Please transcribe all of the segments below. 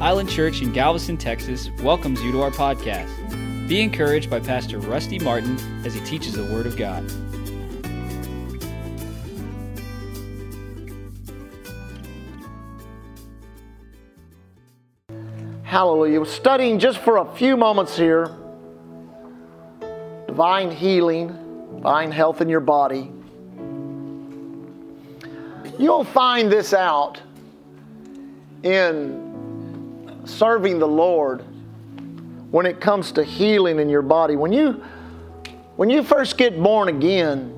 Island Church in Galveston, Texas welcomes you to our podcast. Be encouraged by Pastor Rusty Martin as he teaches the Word of God. Hallelujah. Studying just for a few moments here divine healing, divine health in your body. You'll find this out in serving the Lord when it comes to healing in your body. When you when you first get born again,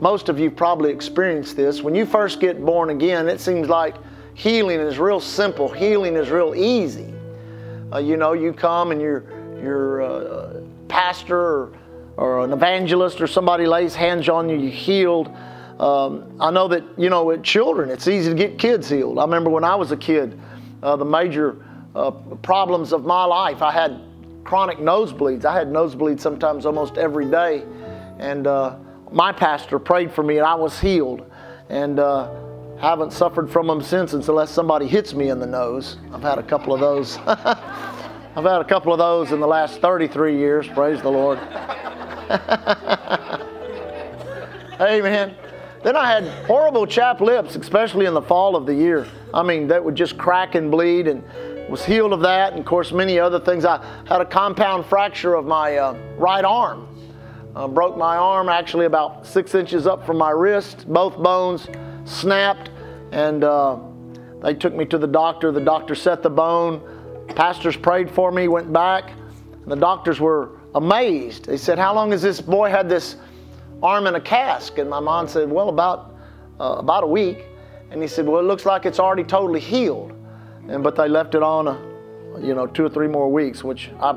most of you probably experienced this. When you first get born again, it seems like healing is real simple. Healing is real easy. Uh, you know, you come and your your uh, pastor or, or an evangelist or somebody lays hands on you, you're healed. Um, I know that, you know, with children, it's easy to get kids healed. I remember when I was a kid, uh, the major uh, problems of my life, I had chronic nosebleeds. I had nosebleeds sometimes almost every day. And uh, my pastor prayed for me and I was healed. And uh, haven't suffered from them since unless somebody hits me in the nose. I've had a couple of those. I've had a couple of those in the last 33 years, praise the Lord. Amen. Then I had horrible chapped lips, especially in the fall of the year. I mean, that would just crack and bleed and was healed of that. And of course, many other things. I had a compound fracture of my uh, right arm. Uh, broke my arm actually about six inches up from my wrist. Both bones snapped. And uh, they took me to the doctor. The doctor set the bone. Pastors prayed for me, went back. And the doctors were amazed. They said, How long has this boy had this arm in a cast? And my mom said, Well, about, uh, about a week. And he said, Well, it looks like it's already totally healed. And but they left it on, a, you know, two or three more weeks, which I,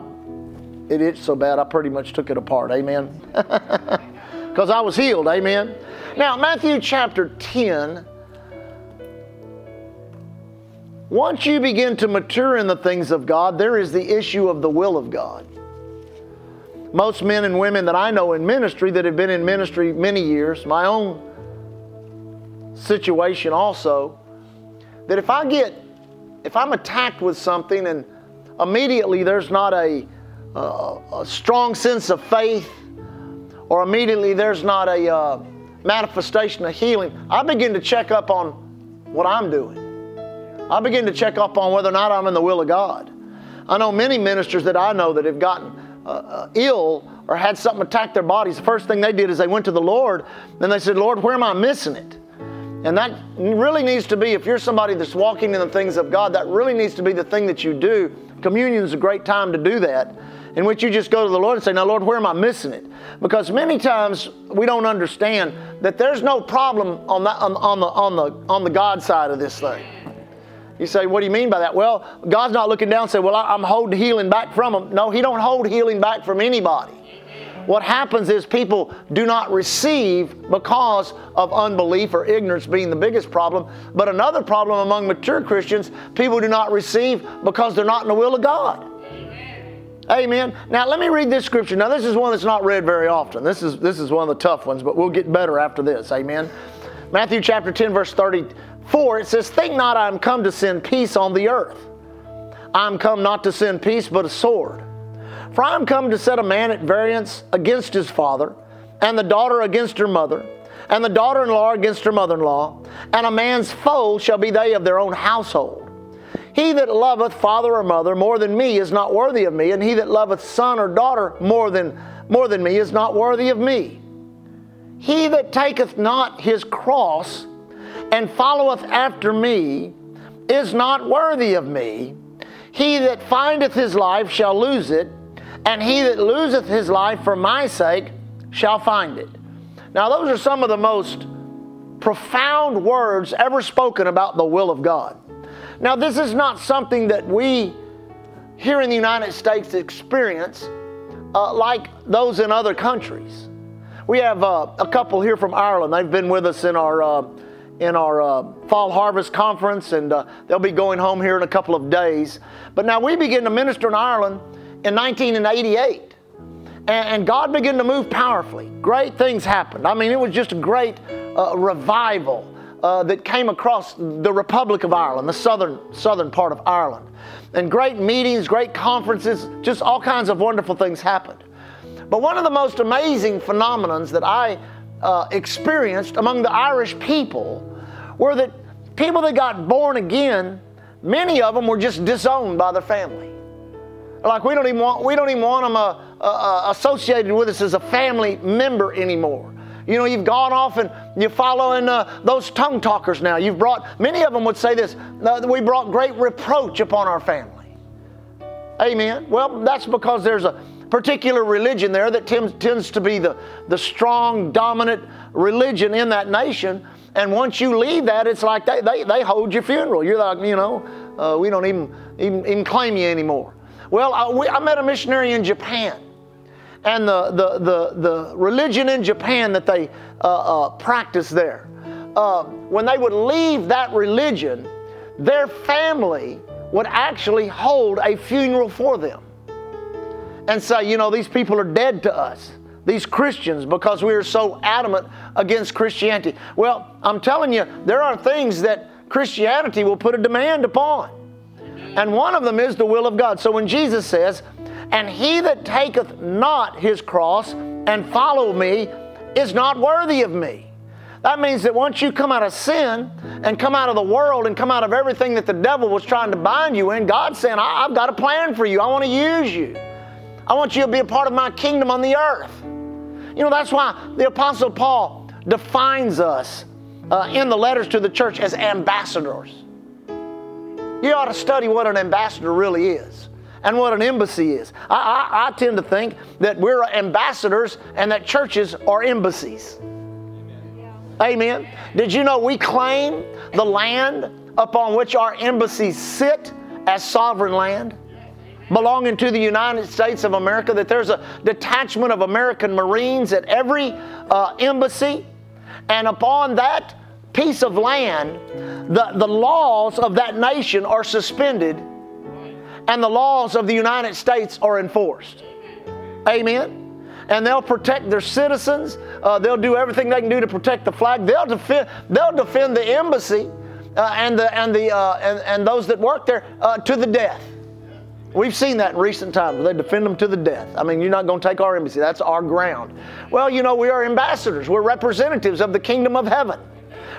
it itched so bad I pretty much took it apart. Amen. Because I was healed. Amen. Now, Matthew chapter 10. Once you begin to mature in the things of God, there is the issue of the will of God. Most men and women that I know in ministry that have been in ministry many years, my own situation also, that if I get, if I'm attacked with something and immediately there's not a, a, a strong sense of faith, or immediately there's not a uh, manifestation of healing, I begin to check up on what I'm doing. I begin to check up on whether or not I'm in the will of God. I know many ministers that I know that have gotten uh, uh, ill or had something attack their bodies. The first thing they did is they went to the Lord and they said, Lord, where am I missing it? And that really needs to be, if you're somebody that's walking in the things of God, that really needs to be the thing that you do. Communion is a great time to do that, in which you just go to the Lord and say, Now, Lord, where am I missing it? Because many times we don't understand that there's no problem on, that, on, on the, on, the, on the God side of this thing. You say, what do you mean by that? Well, God's not looking down and say, well, I'm holding healing back from him. No, he don't hold healing back from anybody. What happens is people do not receive because of unbelief or ignorance being the biggest problem. But another problem among mature Christians, people do not receive because they're not in the will of God. Amen. Now let me read this scripture. Now this is one that's not read very often. This is this is one of the tough ones, but we'll get better after this. Amen. Matthew chapter 10 verse 34 it says, Think not I am come to send peace on the earth. I am come not to send peace, but a sword. For I am come to set a man at variance against his father, and the daughter against her mother, and the daughter in law against her mother in law, and a man's foe shall be they of their own household. He that loveth father or mother more than me is not worthy of me, and he that loveth son or daughter more than, more than me is not worthy of me. He that taketh not his cross and followeth after me is not worthy of me. He that findeth his life shall lose it, and he that loseth his life for my sake shall find it. Now, those are some of the most profound words ever spoken about the will of God. Now, this is not something that we here in the United States experience uh, like those in other countries. We have uh, a couple here from Ireland. They've been with us in our uh, in our uh, fall harvest conference, and uh, they'll be going home here in a couple of days. But now we begin to minister in Ireland in 1988, and, and God began to move powerfully. Great things happened. I mean, it was just a great uh, revival. uh, that came across the Republic of Ireland, the southern, southern part of Ireland. And great meetings, great conferences, just all kinds of wonderful things happened. But one of the most amazing phenomenons that I uh, experienced among the Irish people were that people that got born again, many of them were just disowned by their family. Like we don't even want, we don't even want them uh, uh, uh associated with us as a family member anymore. You know, you've gone off and you're following uh, those tongue talkers now. You've brought, many of them would say this, we brought great reproach upon our family. Amen. Well, that's because there's a particular religion there that tends, tends to be the, the strong, dominant religion in that nation. And once you leave that, it's like they, they, they hold your funeral. You're like, you know, uh, we don't even, even, even claim you anymore. Well, I, we, I met a missionary in Japan and the, the, the, the religion in Japan that they uh, uh, practice there. Uh, when they would leave that religion, their family would actually hold a funeral for them and say, you know, these people are dead to us, these Christians, because we are so adamant against Christianity. Well, I'm telling you, there are things that Christianity will put a demand upon. And one of them is the will of God. So when Jesus says, and he that taketh not his cross and follow me is not worthy of me. That means that once you come out of sin and come out of the world and come out of everything that the devil was trying to bind you in, God's saying, I've got a plan for you. I want to use you. I want you to be a part of my kingdom on the earth. You know, that's why the Apostle Paul defines us uh, in the letters to the church as ambassadors. You ought to study what an ambassador really is and what an embassy is. I, I, I tend to think that we're ambassadors and that churches are embassies. Amen. Did you know we claim the land upon which our embassies sit as sovereign land? belonging to the United States of America, that there's a detachment of American Marines at every uh, embassy. And upon that piece of land, the, the laws of that nation are suspended and the laws of the United States are enforced. Amen. And they'll protect their citizens. Uh, they'll do everything they can do to protect the flag. They'll defend. They'll defend the embassy uh, and the and the uh, and, and those that work there uh, to the death. We've seen that in recent times. They defend them to the death. I mean, you're not going to take our embassy. That's our ground. Well, you know, we are ambassadors. We're representatives of the kingdom of heaven.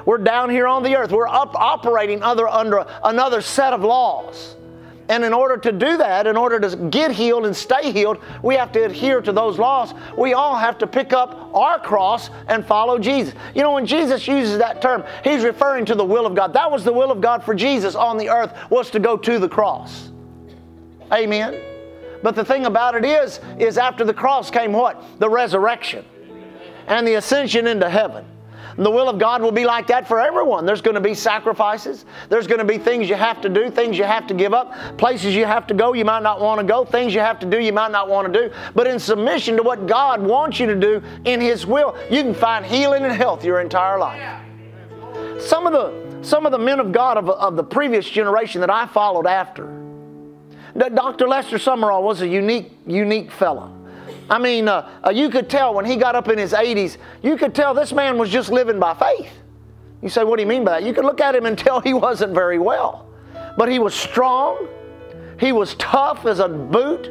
We're down here on the earth. We're up operating under, under another set of laws. And in order to do that, in order to get healed and stay healed, we have to adhere to those laws. We all have to pick up our cross and follow Jesus. You know, when Jesus uses that term, he's referring to the will of God. That was the will of God for Jesus on the earth was to go to the cross. Amen. But the thing about it is, is after the cross came what? The resurrection and the ascension into heaven. And the will of God will be like that for everyone. There's going to be sacrifices. There's going to be things you have to do, things you have to give up, places you have to go you might not want to go, things you have to do you might not want to do. But in submission to what God wants you to do in His will, you can find healing and health your entire life. Some of the some of the men of God of, of the previous generation that I followed after. Dr. Lester Sumrall was a unique, unique fellow. I mean, uh, uh, you could tell when he got up in his 80s, you could tell this man was just living by faith. You say, what do you mean by that? You could look at him and tell he wasn't very well. But he was strong. He was tough as a boot.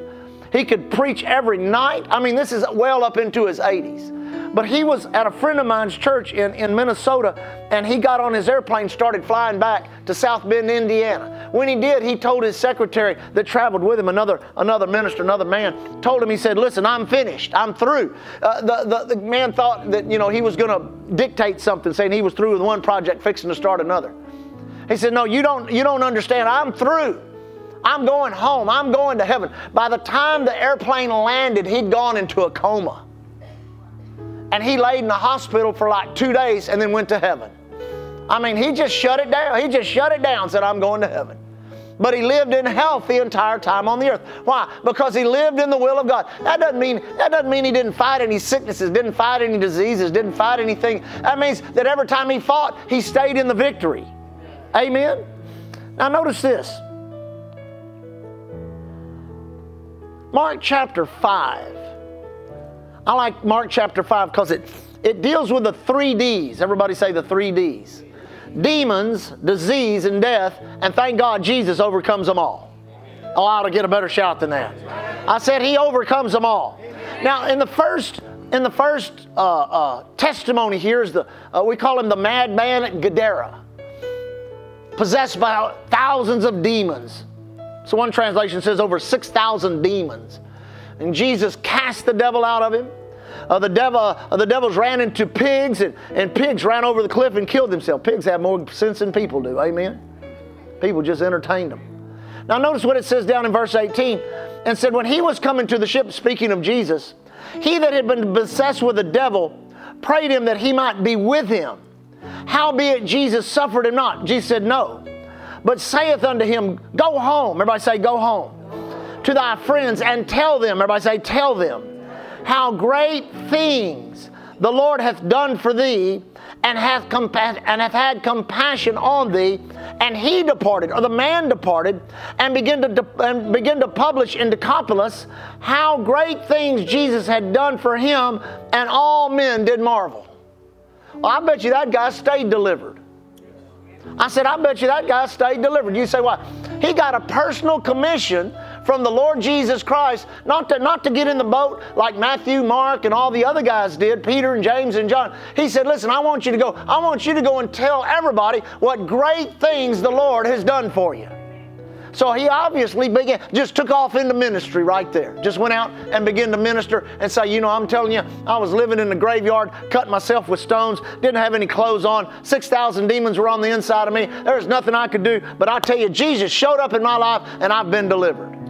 He could preach every night. I mean, this is well up into his 80s. But he was at a friend of mine's church in, in Minnesota, and he got on his airplane, started flying back to South Bend, Indiana. When he did, he told his secretary that traveled with him, another, another minister, another man, told him, he said, Listen, I'm finished. I'm through. Uh, the, the, the man thought that, you know, he was going to dictate something, saying he was through with one project, fixing to start another. He said, No, you don't, you don't understand. I'm through. I'm going home. I'm going to heaven. By the time the airplane landed, he'd gone into a coma and he laid in the hospital for like two days and then went to heaven. I mean, he just shut it down. He just shut it down, said, I'm going to heaven. But he lived in health the entire time on the earth. Why? Because he lived in the will of God. That doesn't mean that doesn't mean he didn't fight any sicknesses, didn't fight any diseases, didn't fight anything. That means that every time he fought, he stayed in the victory. Amen. Now notice this. Mark chapter 5 I like Mark chapter 5 because it, it deals with the three D's. Everybody say the three D's demons, disease, and death, and thank God Jesus overcomes them all. Oh, I ought to get a better shout than that. I said he overcomes them all. Now, in the first in the first uh, uh, testimony here is the uh, we call him the madman at Gadara, possessed by thousands of demons. So one translation says over six thousand demons, and Jesus cast the devil out of him. Uh, the devil, uh, the devils ran into pigs, and, and pigs ran over the cliff and killed themselves. Pigs have more sense than people do. Amen. People just entertained them. Now notice what it says down in verse 18, and said when he was coming to the ship, speaking of Jesus he that had been possessed with the devil prayed him that he might be with him. Howbeit Jesus suffered him not. Jesus said, No. But saith unto him, Go home. Everybody say, Go home. To thy friends and tell them. Everybody say, Tell them. How great things the Lord hath done for thee, and hath, compa- and hath had compassion on thee. And he departed, or the man departed, and began to, de- and began to publish in Decapolis how great things Jesus had done for him, and all men did marvel. Well, I bet you that guy stayed delivered. I said, I bet you that guy stayed delivered. You say, why? He got a personal commission from the Lord Jesus Christ, not to, not to get in the boat like Matthew, Mark, and all the other guys did, Peter and James and John. He said, Listen, I want you to go, I want you to go and tell everybody what great things the Lord has done for you. So he obviously began, just took off into ministry right there. Just went out and began to minister and say, You know, I'm telling you, I was living in the graveyard, cutting myself with stones, didn't have any clothes on. 6,000 demons were on the inside of me. There was nothing I could do. But I tell you, Jesus showed up in my life and I've been delivered.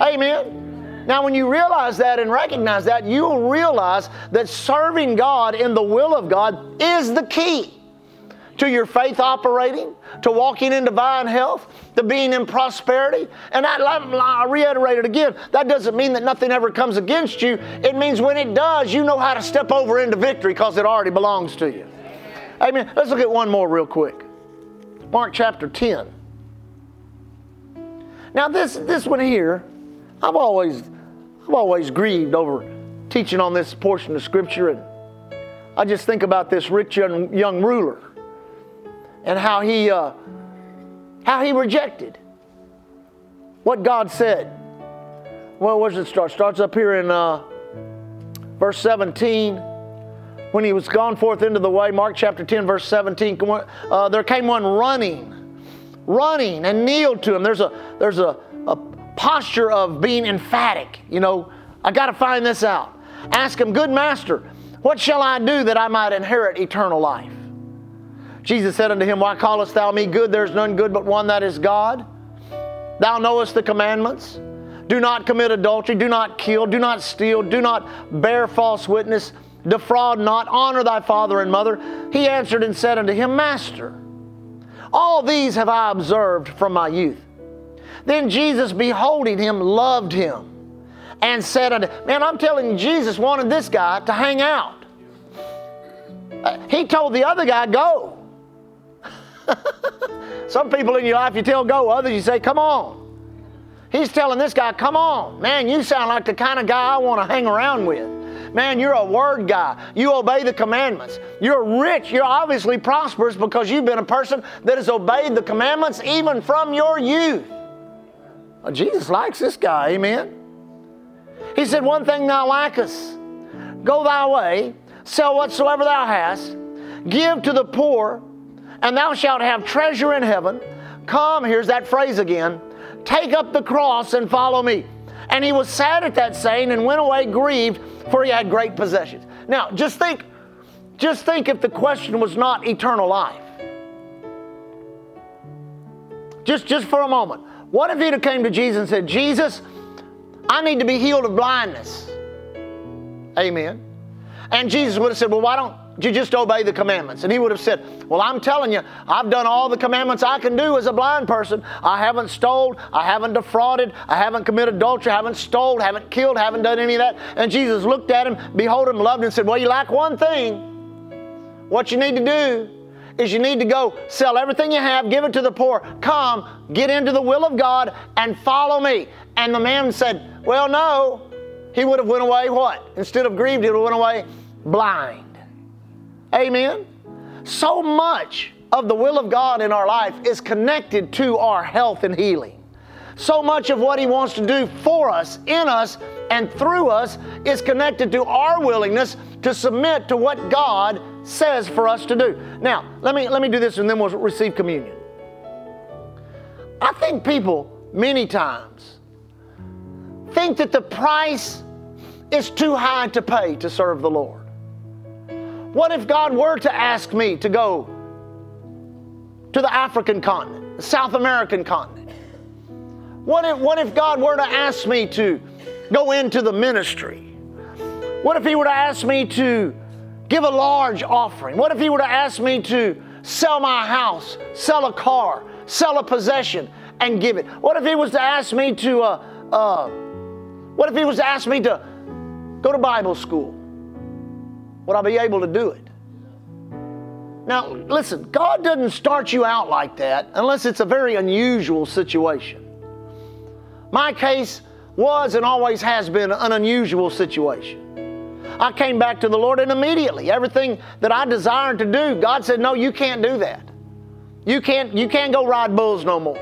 Amen. Now, when you realize that and recognize that, you will realize that serving God in the will of God is the key to your faith operating, to walking in divine health, to being in prosperity. And I, I reiterate it again that doesn't mean that nothing ever comes against you. It means when it does, you know how to step over into victory because it already belongs to you. Amen. Let's look at one more real quick. Mark chapter 10. Now, this, this one here, I've always, I've always grieved over teaching on this portion of Scripture, and I just think about this rich young, young ruler and how he, uh, how he rejected what God said. Well, where does it start? Starts up here in uh, verse 17. When he was gone forth into the way, Mark chapter 10, verse 17, uh, there came one running, running and kneeled to him. There's a, there's a, a posture of being emphatic. You know, I got to find this out. Ask him, Good master, what shall I do that I might inherit eternal life? Jesus said unto him, Why callest thou me good? There's none good but one that is God. Thou knowest the commandments. Do not commit adultery, do not kill, do not steal, do not bear false witness, defraud not, honor thy father and mother. He answered and said unto him, Master, all these have I observed from my youth. Then Jesus, beholding him, loved him and said Man, I'm telling you, Jesus wanted this guy to hang out. He told the other guy, Go. Some people in your life you tell go, others you say, Come on. He's telling this guy, Come on. Man, you sound like the kind of guy I want to hang around with. Man, you're a word guy. You obey the commandments. You're rich. You're obviously prosperous because you've been a person that has obeyed the commandments even from your youth. Well, Jesus likes this guy, amen. He said, One thing thou lackest go thy way, sell whatsoever thou hast, give to the poor, and thou shalt have treasure in heaven. Come, here's that phrase again take up the cross and follow me. And he was sad at that saying and went away grieved, for he had great possessions. Now, just think, just think if the question was not eternal life. Just, just for a moment. What if he'd have came to Jesus and said, Jesus, I need to be healed of blindness? Amen. And Jesus would have said, Well, why don't you just obey the commandments? And he would have said, Well, I'm telling you, I've done all the commandments I can do as a blind person. I haven't stole, I haven't defrauded, I haven't committed adultery, I haven't stole, haven't killed, haven't done any of that. And Jesus looked at him, behold him, loved him, and said, Well, you lack one thing. What you need to do is you need to go sell everything you have, give it to the poor, come, get into the will of God, and follow me. And the man said, Well, no. He would have went away what? Instead of grieved, he would have went away blind. Amen. So much of the will of God in our life is connected to our health and healing. So much of what He wants to do for us, in us, and through us is connected to our willingness to submit to what God says for us to do. Now, let me, let me do this and then we'll receive communion. I think people, many times, think that the price is too high to pay to serve the Lord. What if God were to ask me to go to the African continent, the South American continent? What if, what if God were to ask me to go into the ministry? What if He were to ask me to give a large offering? What if He were to ask me to sell my house, sell a car, sell a possession, and give it? What if He was to ask me to, uh, uh, what if He was to ask me to go to Bible school? Would I be able to do it? Now, listen, God doesn't start you out like that unless it's a very unusual situation. My case was and always has been an unusual situation. I came back to the Lord and immediately everything that I desired to do, God said, "No, you can't do that. You can't you can't go ride bulls no more.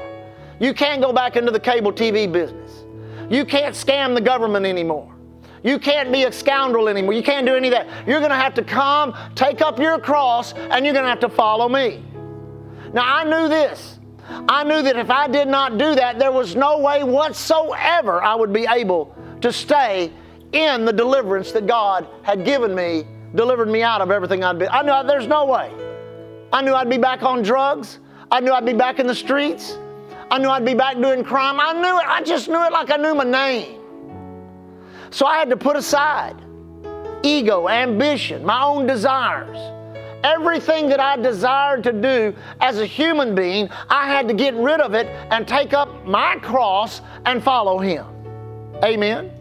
You can't go back into the cable TV business. You can't scam the government anymore. You can't be a scoundrel anymore. You can't do any of that. You're going to have to come, take up your cross, and you're going to have to follow me." Now, I knew this. I knew that if I did not do that, there was no way whatsoever I would be able to stay in the deliverance that God had given me, delivered me out of everything I'd been. I knew there's no way. I knew I'd be back on drugs. I knew I'd be back in the streets. I knew I'd be back doing crime. I knew it. I just knew it like I knew my name. So I had to put aside ego, ambition, my own desires Everything that I desired to do as a human being, I had to get rid of it and take up my cross and follow Him. Amen.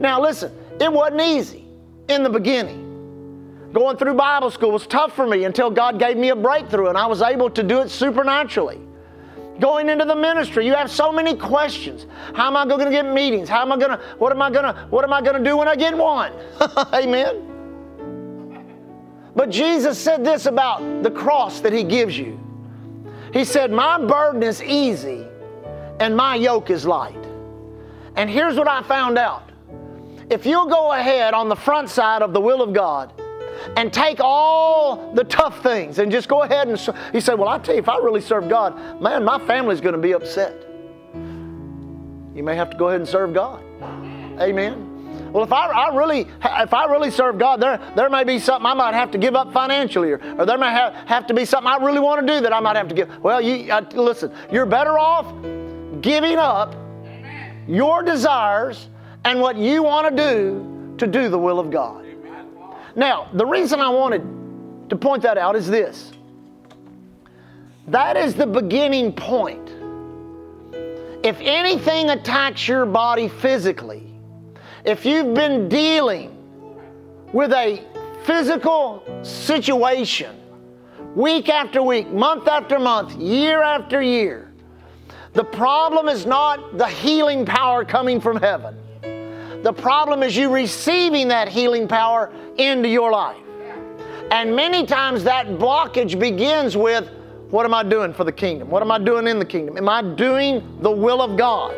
Now, listen, it wasn't easy in the beginning. Going through Bible school was tough for me until God gave me a breakthrough and I was able to do it supernaturally. Going into the ministry, you have so many questions. How am I going to get meetings? How am I going to, what am I going to, what am I going to do when I get one? Amen. But Jesus said this about the cross that He gives you. He said, My burden is easy and my yoke is light. And here's what I found out if you'll go ahead on the front side of the will of God and take all the tough things and just go ahead and he said, Well, I tell you, if I really serve God, man, my family's going to be upset. You may have to go ahead and serve God. Amen. Well, if I, I, really if I really serve God, there, there may be something I might have to give up financially, or, or there may have, have to be something I really want to do that I might have to give. Well, you uh, listen, you're better off giving up your desires and what you want to do to do the will of God. Now, the reason I wanted to point that out is this. That is the beginning point. If anything attacks your body physically, if you've been dealing with a physical situation week after week, month after month, year after year, the problem is not the healing power coming from heaven. The problem is you receiving that healing power into your life. And many times that blockage begins with what am I doing for the kingdom? What am I doing in the kingdom? Am I doing the will of God?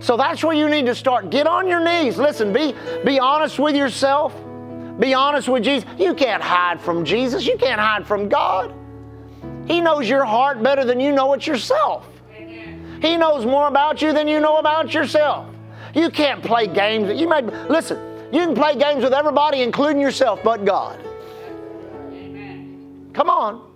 So that's where you need to start. Get on your knees. Listen, be, be honest with yourself. Be honest with Jesus. You can't hide from Jesus. You can't hide from God. He knows your heart better than you know it yourself. He knows more about you than you know about yourself. You can't play games. You may listen. You can play games with everybody, including yourself, but God. Come on.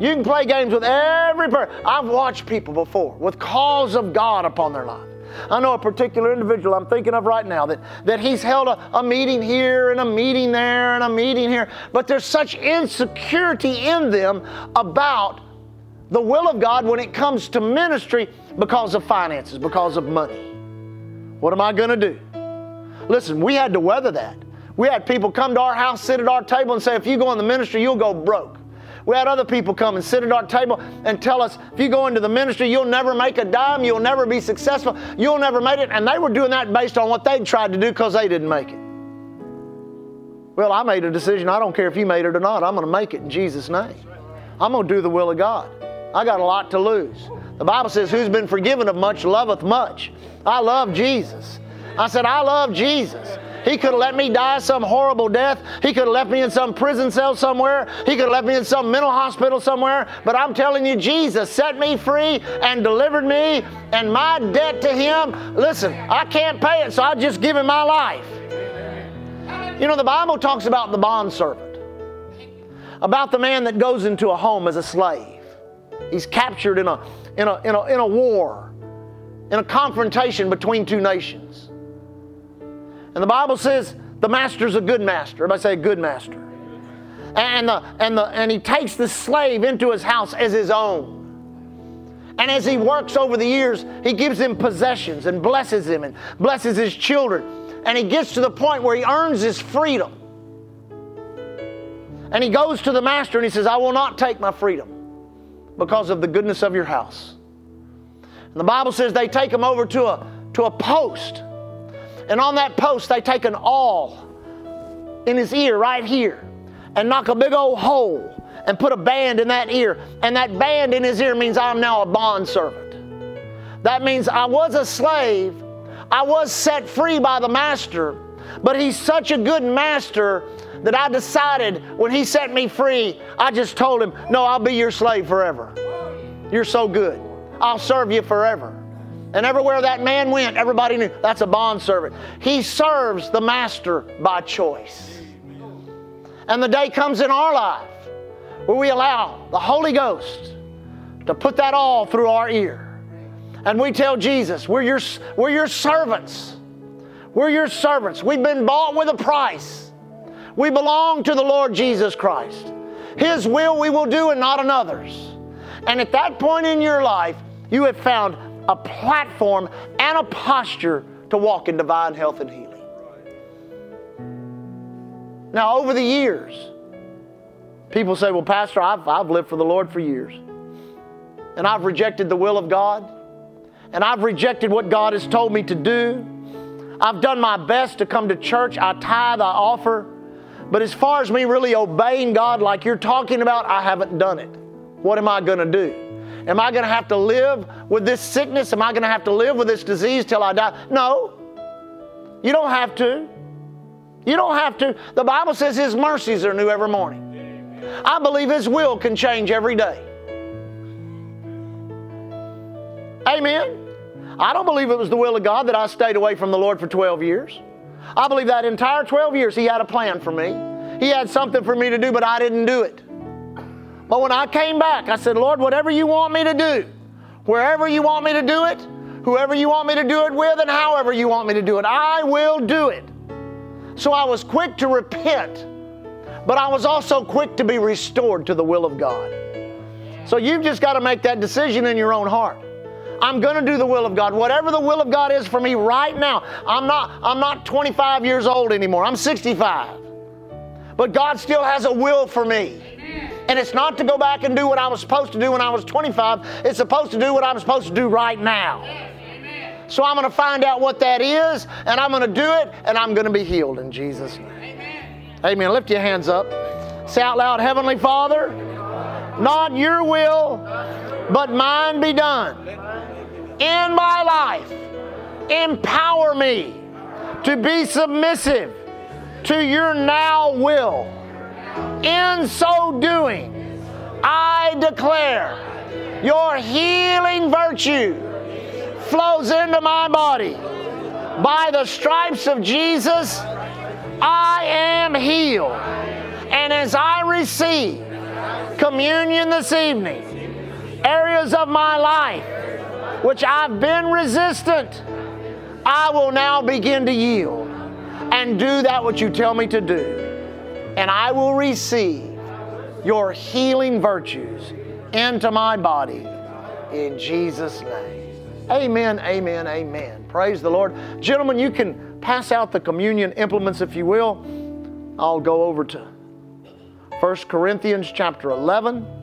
You can play games with every person. I've watched people before with calls of God upon their life. I know a particular individual I'm thinking of right now that, that he's held a, a meeting here and a meeting there and a meeting here, but there's such insecurity in them about the will of God when it comes to ministry because of finances, because of money. What am I going to do? Listen, we had to weather that. We had people come to our house, sit at our table, and say, if you go in the ministry, you'll go broke. We had other people come and sit at our table and tell us, if you go into the ministry, you'll never make a dime, you'll never be successful, you'll never make it. And they were doing that based on what they'd tried to do because they didn't make it. Well, I made a decision. I don't care if you made it or not. I'm going to make it in Jesus' name. I'm going to do the will of God. I got a lot to lose. The Bible says, Who's been forgiven of much loveth much. I love Jesus. I said, I love Jesus. He could have let me die some horrible death. He could have left me in some prison cell somewhere. He could have left me in some mental hospital somewhere. But I'm telling you, Jesus set me free and delivered me, and my debt to Him, listen, I can't pay it, so I just give Him my life. You know, the Bible talks about the bondservant, about the man that goes into a home as a slave. He's captured in a, in a, in a, in a war, in a confrontation between two nations. And the Bible says the master's a good master. Everybody say a good master. And, the, and, the, and he takes the slave into his house as his own. And as he works over the years, he gives him possessions and blesses him and blesses his children. And he gets to the point where he earns his freedom. And he goes to the master and he says, I will not take my freedom because of the goodness of your house. And the Bible says they take him over to a, to a post. And on that post, they take an awl in his ear right here and knock a big old hole and put a band in that ear. And that band in his ear means I'm now a bondservant. That means I was a slave, I was set free by the master, but he's such a good master that I decided when he set me free, I just told him, No, I'll be your slave forever. You're so good. I'll serve you forever. And everywhere that man went, everybody knew that's a bondservant. He serves the master by choice. And the day comes in our life where we allow the Holy Ghost to put that awl through our ear. And we tell Jesus, we're your, we're your servants. We're your servants. We've been bought with a price. We belong to the Lord Jesus Christ. His will we will do and not another's. And at that point in your life, you have found a platform and a posture to walk in divine health and healing. Now, over the years, people say, Well, Pastor, I've, I've lived for the Lord for years. And I've rejected the will of God. And I've rejected what God has told me to do. I've done my best to come to church. I tithe, I offer. But as far as me really obeying God like you're talking about, I haven't done it. What am I going to do? Am I going to have to live with this sickness? Am I going to have to live with this disease till I die? No. You don't have to. You don't have to. The Bible says His mercies are new every morning. I believe His will can change every day. Amen. I don't believe it was the will of God that I stayed away from the Lord for 12 years. I believe that entire 12 years He had a plan for me. He had something for me to do, but I didn't do it. But when I came back, I said, Lord, whatever you want me to do, wherever you want me to do it, whoever you want me to do it with, and however you want me to do it, I will do it. So I was quick to repent, but I was also quick to be restored to the will of God. So you've just got to make that decision in your own heart. I'm going to do the will of God. Whatever the will of God is for me right now. I'm not I'm not 25 years old anymore. I'm 65. But God still has a will for me. And it's not to go back and do what I was supposed to do when I was 25. It's supposed to do what I'm supposed to do right now. So I'm going to find out what that is, and I'm going to do it, and I'm going to be healed in Jesus' name. Amen. Amen. Lift your hands up. Say out loud, Heavenly Father, not your will, but mine be done. In my life, empower me to be submissive to your now will. In so doing, I declare your healing virtue flows into my body. By the stripes of Jesus, I am healed. And as I receive communion this evening, areas of my life which I've been resistant, I will now begin to yield and do that which you tell me to do. And I will receive your healing virtues into my body in Jesus' name. Amen, amen, amen. Praise the Lord. Gentlemen, you can pass out the communion implements if you will. I'll go over to 1 Corinthians chapter 11.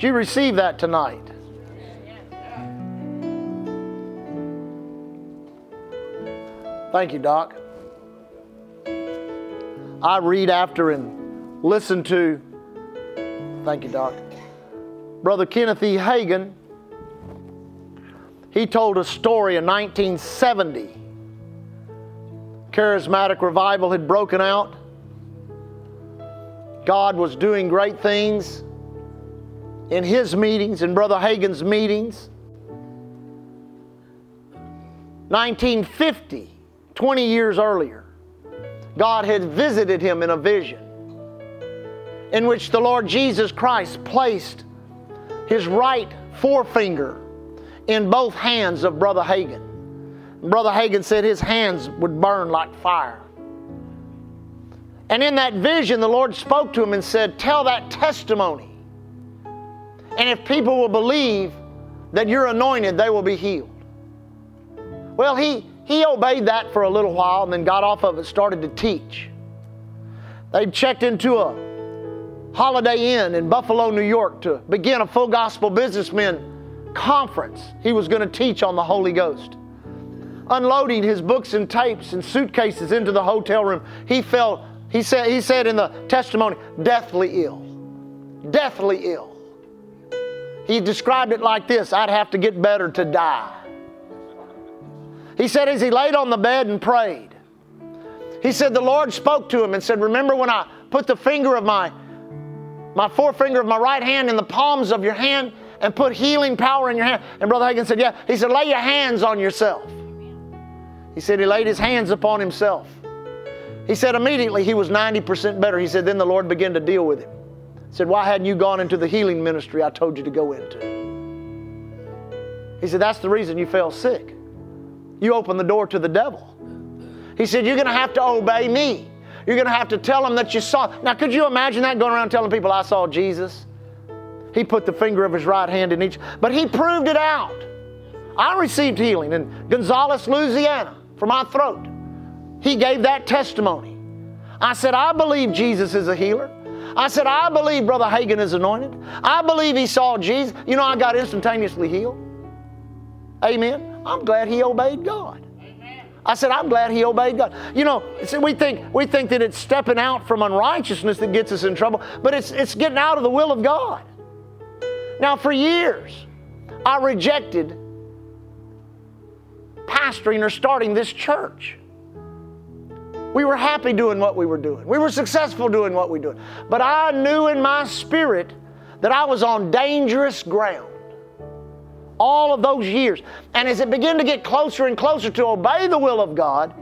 Did you receive that tonight? Thank you, Doc. I read after and listen to. Thank you, Doc. Brother Kenneth E. Hagin, he told a story in 1970. Charismatic revival had broken out. God was doing great things in his meetings, in Brother Hagin's meetings. 1950, 20 years earlier, God had visited him in a vision in which the Lord Jesus Christ placed his right forefinger in both hands of Brother Hagin. Brother Hagin said his hands would burn like fire. And in that vision, the Lord spoke to him and said, Tell that testimony. And if people will believe that you're anointed, they will be healed. Well, he, he obeyed that for a little while and then got off of it, started to teach. They checked into a Holiday Inn in Buffalo, New York to begin a full gospel businessmen conference. He was going to teach on the Holy Ghost. Unloading his books and tapes and suitcases into the hotel room, he felt, he said, he said in the testimony, deathly ill. Deathly ill. He described it like this I'd have to get better to die. He said, as he laid on the bed and prayed, he said, the Lord spoke to him and said, Remember when I put the finger of my, my forefinger of my right hand in the palms of your hand and put healing power in your hand? And Brother Hagin said, Yeah. He said, Lay your hands on yourself. He said, He laid his hands upon himself. He said, Immediately he was 90% better. He said, Then the Lord began to deal with him. Said, Why hadn't you gone into the healing ministry I told you to go into? He said, That's the reason you fell sick you opened the door to the devil. He said, You're going to have to obey me. You're going to have to tell them that you saw. Now, could you imagine that going around telling people, I saw Jesus? He put the finger of his right hand in each, but he proved it out. I received healing in Gonzales, Louisiana, for my throat. He gave that testimony. I said, I believe Jesus is a healer. I said, I believe Brother Hagin is anointed. I believe he saw Jesus. You know, I got instantaneously healed. Amen. I'm glad he obeyed God. I said, I'm glad he obeyed God. You know, we think we think that it's stepping out from unrighteousness that gets us in trouble, but it's it's getting out of the will of God. Now, for years, I rejected pastoring or starting this church. We were happy doing what we were doing. We were successful doing what we were doing. But I knew in my spirit that I was on dangerous ground all of those years. And as it began to get closer and closer to obey the will of God,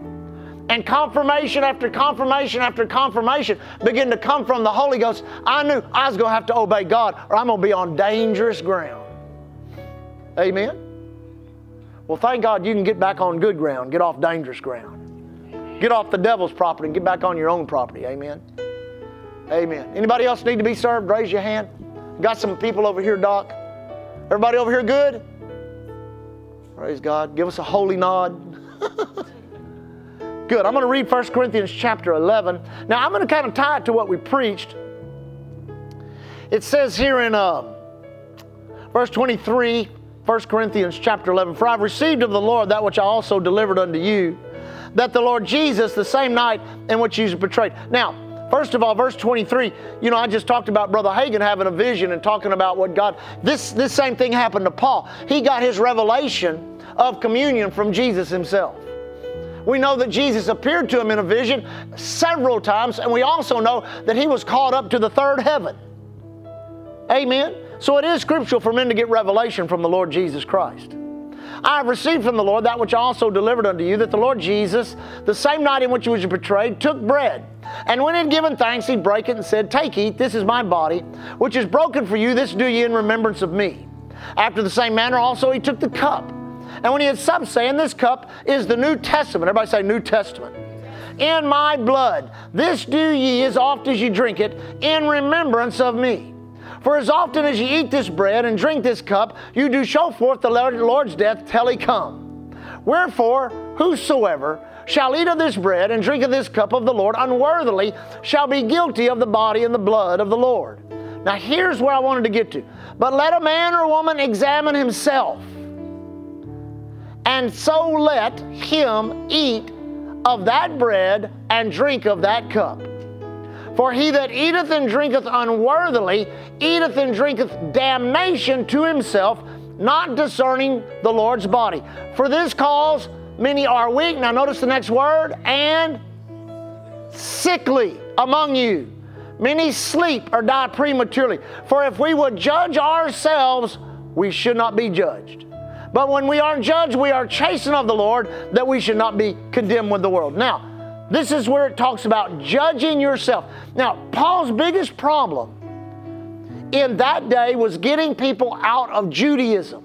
and confirmation after confirmation after confirmation began to come from the Holy Ghost, I knew I was going to have to obey God or I'm going to be on dangerous ground. Amen? Well, thank God you can get back on good ground, get off dangerous ground. Get off the devil's property and get back on your own property. Amen? Amen. Anybody else need to be served? Raise your hand. Got some people over here, Doc. Everybody over here good? Praise God. Give us a holy nod. good. I'm going to read 1 Corinthians chapter 11. Now, I'm going to kind of tie it to what we preached. It says here in uh, verse 23, 1 Corinthians chapter 11, For I've received of the Lord that which I also delivered unto you, that the Lord Jesus, the same night in which he was betrayed. Now, First of all, verse 23, you know, I just talked about Brother Hagin having a vision and talking about what God, this, this same thing happened to Paul. He got his revelation of communion from Jesus himself. We know that Jesus appeared to him in a vision several times, and we also know that he was caught up to the third heaven. Amen. So it is scriptural for men to get revelation from the Lord Jesus Christ. I have received from the Lord that which I also delivered unto you, that the Lord Jesus, the same night in which he was betrayed, took bread. And when he had given thanks, he brake it and said, Take, eat, this is my body, which is broken for you, this do ye in remembrance of me. After the same manner also he took the cup. And when he had supped, saying, This cup is the New Testament. Everybody say New Testament. In my blood. This do ye as oft as ye drink it in remembrance of me. For as often as ye eat this bread and drink this cup, you do show forth the Lord's death till he come. Wherefore, whosoever shall eat of this bread and drink of this cup of the Lord unworthily shall be guilty of the body and the blood of the Lord. Now, here's where I wanted to get to. But let a man or woman examine himself, and so let him eat of that bread and drink of that cup. For he that eateth and drinketh unworthily eateth and drinketh damnation to himself, not discerning the Lord's body. For this cause many are weak. Now notice the next word and sickly among you. Many sleep or die prematurely. For if we would judge ourselves, we should not be judged. But when we are judged, we are chastened of the Lord, that we should not be condemned with the world. Now, this is where it talks about judging yourself. Now, Paul's biggest problem in that day was getting people out of Judaism.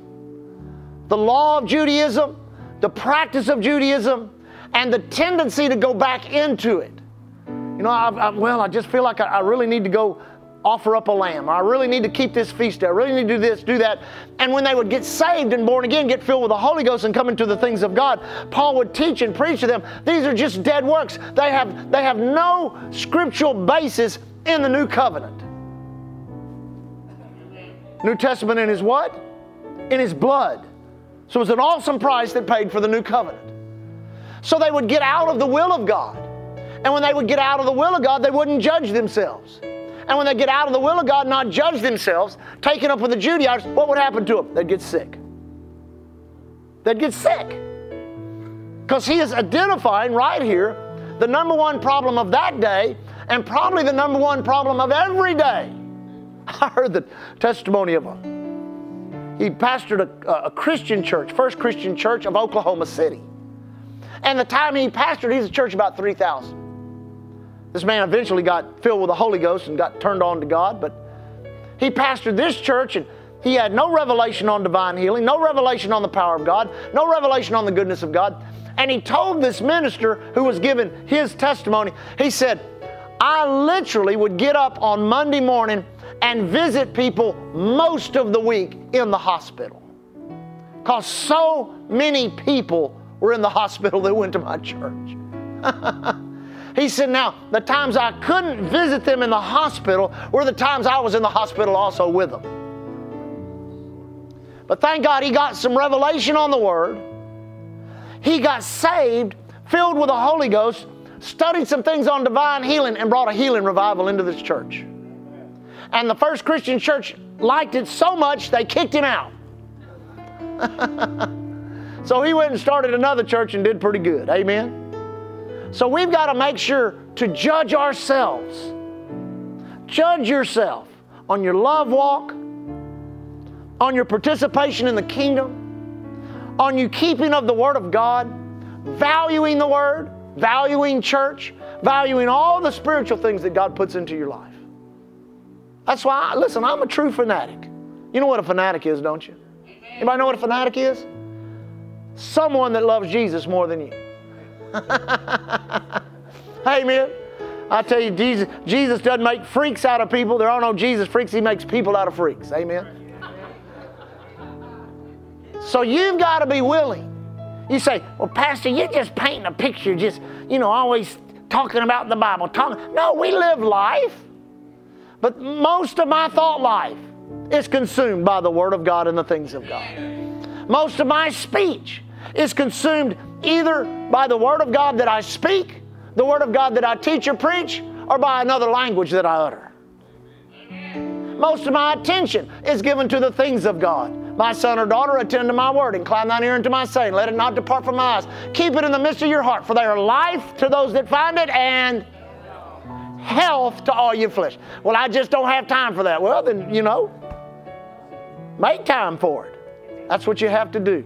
The law of Judaism, the practice of Judaism, and the tendency to go back into it. You know, I, I, well, I just feel like I, I really need to go offer up a lamb. I really need to keep this feast day. I really need to do this, do that. And when they would get saved and born again, get filled with the Holy Ghost and come into the things of God, Paul would teach and preach to them. These are just dead works. They have, they have no scriptural basis in the new covenant. New Testament in his what? In his blood. So it was an awesome price that paid for the new covenant. So they would get out of the will of God. And when they would get out of the will of God, they wouldn't judge themselves. And when they get out of the will of God, and not judge themselves, taken up with the Judaizers, what would happen to them? They'd get sick. They'd get sick. Because he is identifying right here the number one problem of that day and probably the number one problem of every day. I heard the testimony of a he pastored a, a, Christian church, First Christian Church of Oklahoma City. And the time he pastored, he's a church about 3,000. This man eventually got filled with the Holy Ghost and got turned on to God, but he pastored this church and he had no revelation on divine healing, no revelation on the power of God, no revelation on the goodness of God. And he told this minister who was giving his testimony, he said, I literally would get up on Monday morning and visit people most of the week in the hospital. Because so many people were in the hospital that went to my church. He said, Now, the times I couldn't visit them in the hospital were the times I was in the hospital also with them. But thank God he got some revelation on the Word. He got saved, filled with the Holy Ghost, studied some things on divine healing, and brought a healing revival into this church. And the first Christian church liked it so much they kicked him out. so he went and started another church and did pretty good. Amen. So we've got to make sure to judge ourselves. Judge yourself on your love walk, on your participation in the kingdom, on you keeping of the Word of God, valuing the Word, valuing church, valuing all the spiritual things that God puts into your life. That's why, I, listen, I'm a true fanatic. You know what a fanatic is, don't you? Anybody know what a fanatic is? Someone that loves Jesus more than you. Amen. I tell you, Jesus, Jesus doesn't make freaks out of people. There are no Jesus freaks. He makes people out of freaks. Amen. So you've got to be willing. You say, well, Pastor, you're just painting a picture, just, you know, always talking about the Bible. Talking. No, we live life. But most of my thought life is consumed by the Word of God and the things of God. Most of my speech is consumed either by the Word of God that I speak, the Word of God that I teach or preach, or by another language that I utter. Most of my attention is given to the things of God. My son or daughter, attend to my word, incline thine ear unto my saying, let it not depart from my eyes. Keep it in the midst of your heart, for they are life to those that find it and health to all your flesh. Well, I just don't have time for that. Well, then, you know, make time for it. That's what you have to do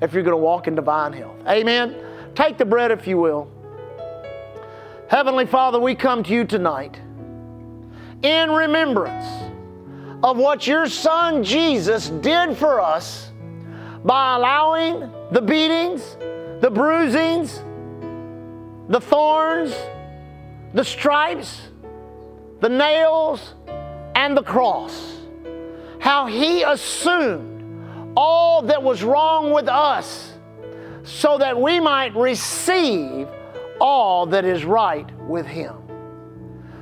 if you're going to walk in divine health. Amen. Take the bread if you will. Heavenly Father, we come to you tonight in remembrance of what your Son Jesus did for us by allowing the beatings, the bruisings, the thorns, the stripes, the nails, and the cross. How he assumed all that was wrong with us so that we might receive all that is right with Him.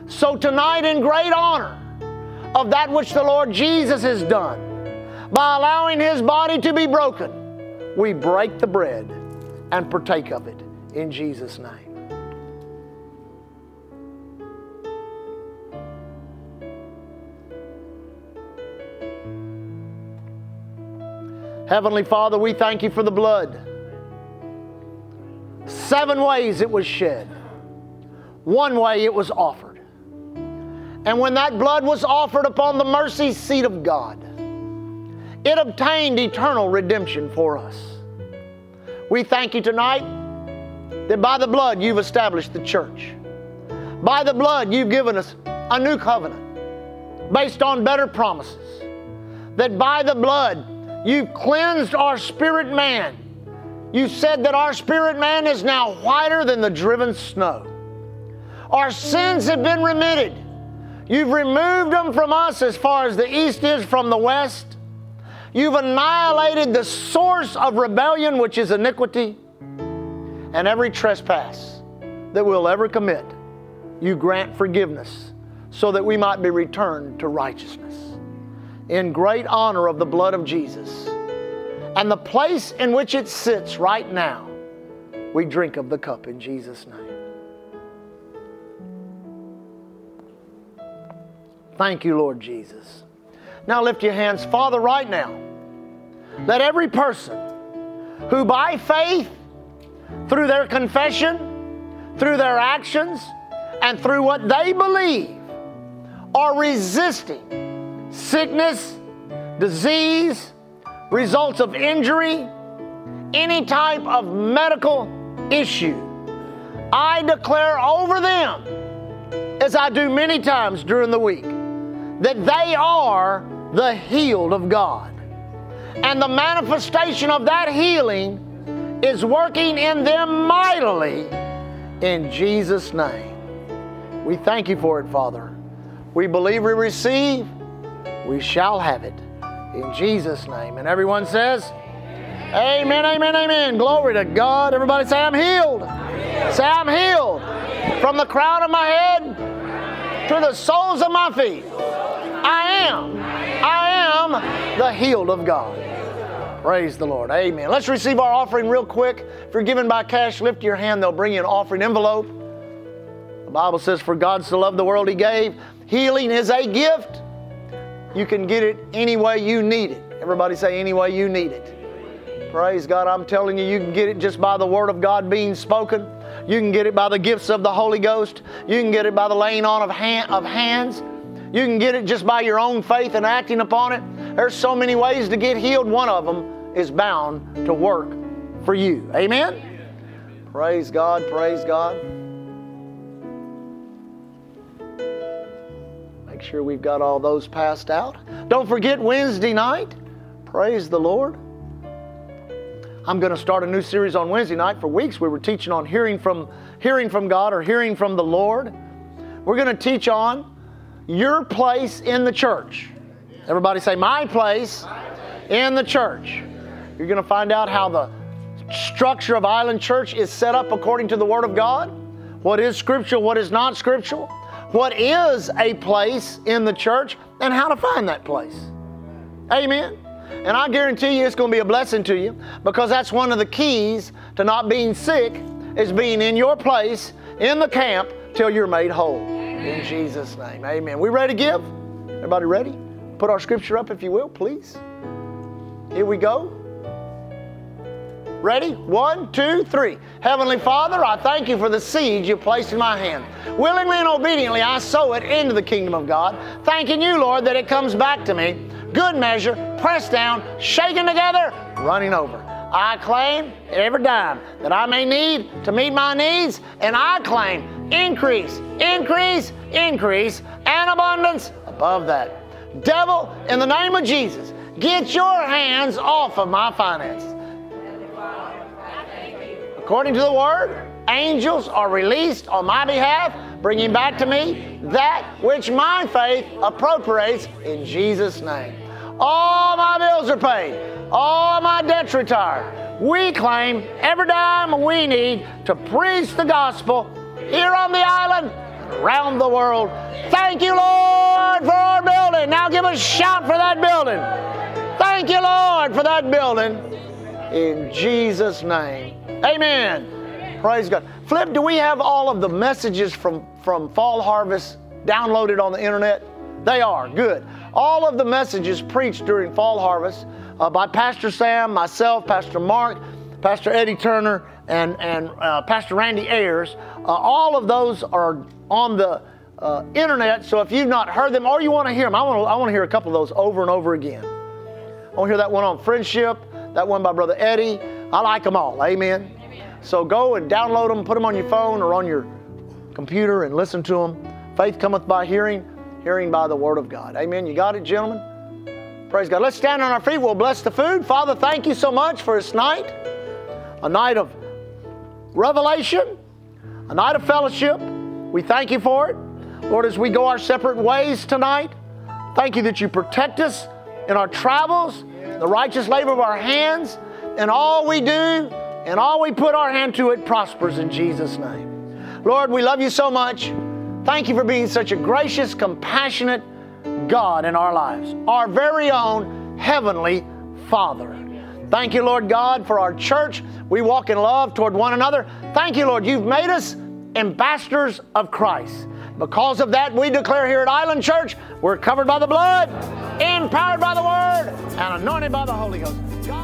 So, tonight, in great honor of that which the Lord Jesus has done, by allowing His body to be broken, we break the bread and partake of it in Jesus' name. Heavenly Father, we thank you for the blood. Seven ways it was shed, one way it was offered. And when that blood was offered upon the mercy seat of God, it obtained eternal redemption for us. We thank you tonight that by the blood you've established the church. By the blood you've given us a new covenant based on better promises. That by the blood you've cleansed our spirit man. You said that our spirit man is now whiter than the driven snow. Our sins have been remitted. You've removed them from us as far as the east is from the west. You've annihilated the source of rebellion, which is iniquity, and every trespass that we'll ever commit. You grant forgiveness so that we might be returned to righteousness. In great honor of the blood of Jesus and the place in which it sits right now, we drink of the cup in Jesus' name. Thank you, Lord Jesus. Now lift your hands, Father, right now. Let every person who by faith, through their confession, through their actions, and through what they believe, are resisting sickness, disease, results of injury, any type of medical issue, I declare over them, as I do many times during the week, that they are the healed of God. And the manifestation of that healing is working in them mightily in Jesus' name. We thank you for it, Father. We believe we receive, we shall have it in Jesus' name. And everyone says, Amen, amen, amen. Glory to God. Everybody say, I'm healed. Say, I'm healed. From the crown of my head to the soles of my feet. I am. I am the healed of God. Praise the Lord. Amen. Let's receive our offering real quick. If you're giving by cash, lift your hand. They'll bring you an offering envelope. The Bible says, For God so loved the world, He gave. Healing is a gift. You can get it any way you need it. Everybody say, any way you need it. Praise God. I'm telling you, you can get it just by the Word of God being spoken. You can get it by the gifts of the Holy Ghost. You can get it by the laying on of, hand, of hands. You can get it just by your own faith and acting upon it. There's so many ways to get healed. One of them is bound to work for you. Amen? Praise God. Praise God. Sure we've got all those passed out. Don't forget Wednesday night. Praise the Lord. I'm going to start a new series on Wednesday night. For weeks we were teaching on hearing from hearing from God or hearing from the Lord. We're going to teach on your place in the church. Everybody say my place in the church. You're going to find out how the structure of Island Church is set up according to the Word of God. What is scriptural, what is not scriptural what is a place in the church and how to find that place. Amen. And I guarantee you it's going to be a blessing to you because that's one of the keys to not being sick is being in your place in the camp till you're made whole. In Jesus' name. Amen. We ready to give? Everybody ready? Put our scripture up if you will, please. Here we go. Ready? One, two, three. Heavenly Father, I thank you for the seed you placed in my hand. Willingly and obediently, I sow it into the kingdom of God, thanking you, Lord, that it comes back to me. Good measure, pressed down, shaken together, running over. I claim every dime that I may need to meet my needs, and I claim increase, increase, increase, and abundance above that. Devil, in the name of Jesus, get your hands off of my finances. According to the word, angels are released on my behalf, bringing back to me that which my faith appropriates in Jesus' name. All my bills are paid, all my debts retired. We claim every dime we need to preach the gospel here on the island around the world. Thank you, Lord, for our building. Now give a shout for that building. Thank you, Lord, for that building. In Jesus' name. Amen. Praise God. Flip, do we have all of the messages from, from Fall Harvest downloaded on the internet? They are, good. All of the messages preached during Fall Harvest uh, by Pastor Sam, myself, Pastor Mark, Pastor Eddie Turner, and, and uh, Pastor Randy Ayers, uh, all of those are on the uh, internet. So if you've not heard them or you want to hear them, I want to I want to hear a couple of those over and over again. I want to hear that one on friendship, that one by Brother Eddie. I like them all. Amen. Amen. So go and download them, put them on your phone or on your computer and listen to them. Faith cometh by hearing, hearing by the word of God. Amen. You got it, gentlemen? Praise God. Let's stand on our feet. We'll bless the food. Father, thank you so much for this night. A night of revelation, a night of fellowship. We thank you for it. Lord, as we go our separate ways tonight, thank you that you protect us in our travels, the righteous labor of our hands, and all we do and all we put our hand to, it prospers in Jesus' name. Lord, we love you so much. Thank you for being such a gracious, compassionate God in our lives, our very own Heavenly Father. Thank you, Lord God, for our church. We walk in love toward one another. Thank you, Lord. You've made us ambassadors of Christ. Because of that, we declare here at Island Church, we're covered by the blood, empowered by the Word, and anointed by the Holy Ghost. God.